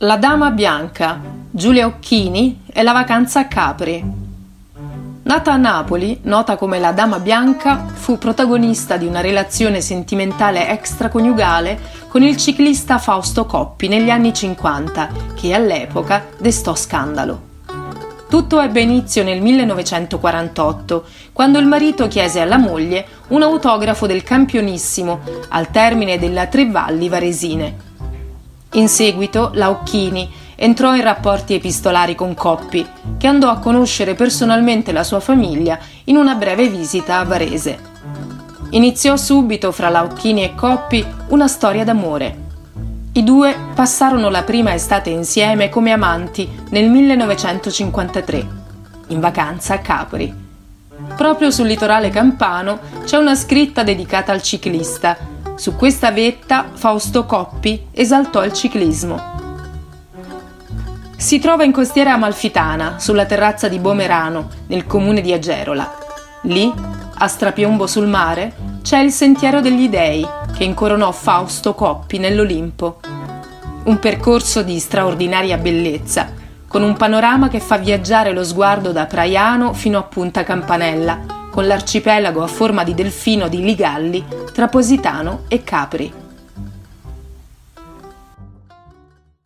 La Dama Bianca, Giulia Occhini e la vacanza a Capri. Nata a Napoli, nota come la Dama Bianca, fu protagonista di una relazione sentimentale extraconiugale con il ciclista Fausto Coppi negli anni 50, che all'epoca destò scandalo. Tutto ebbe inizio nel 1948, quando il marito chiese alla moglie un autografo del campionissimo al termine della Tre Valli Varesine. In seguito la Occhini entrò in rapporti epistolari con Coppi, che andò a conoscere personalmente la sua famiglia in una breve visita a Varese. Iniziò subito fra la Occhini e Coppi una storia d'amore. I due passarono la prima estate insieme come amanti nel 1953, in vacanza a Capri. Proprio sul litorale campano c'è una scritta dedicata al ciclista su questa vetta Fausto Coppi esaltò il ciclismo. Si trova in costiera amalfitana, sulla terrazza di Bomerano, nel comune di Agerola. Lì, a strapiombo sul mare, c'è il Sentiero degli Dei, che incoronò Fausto Coppi nell'Olimpo. Un percorso di straordinaria bellezza, con un panorama che fa viaggiare lo sguardo da Praiano fino a Punta Campanella, con l'arcipelago a forma di delfino di Ligalli tra Positano e Capri.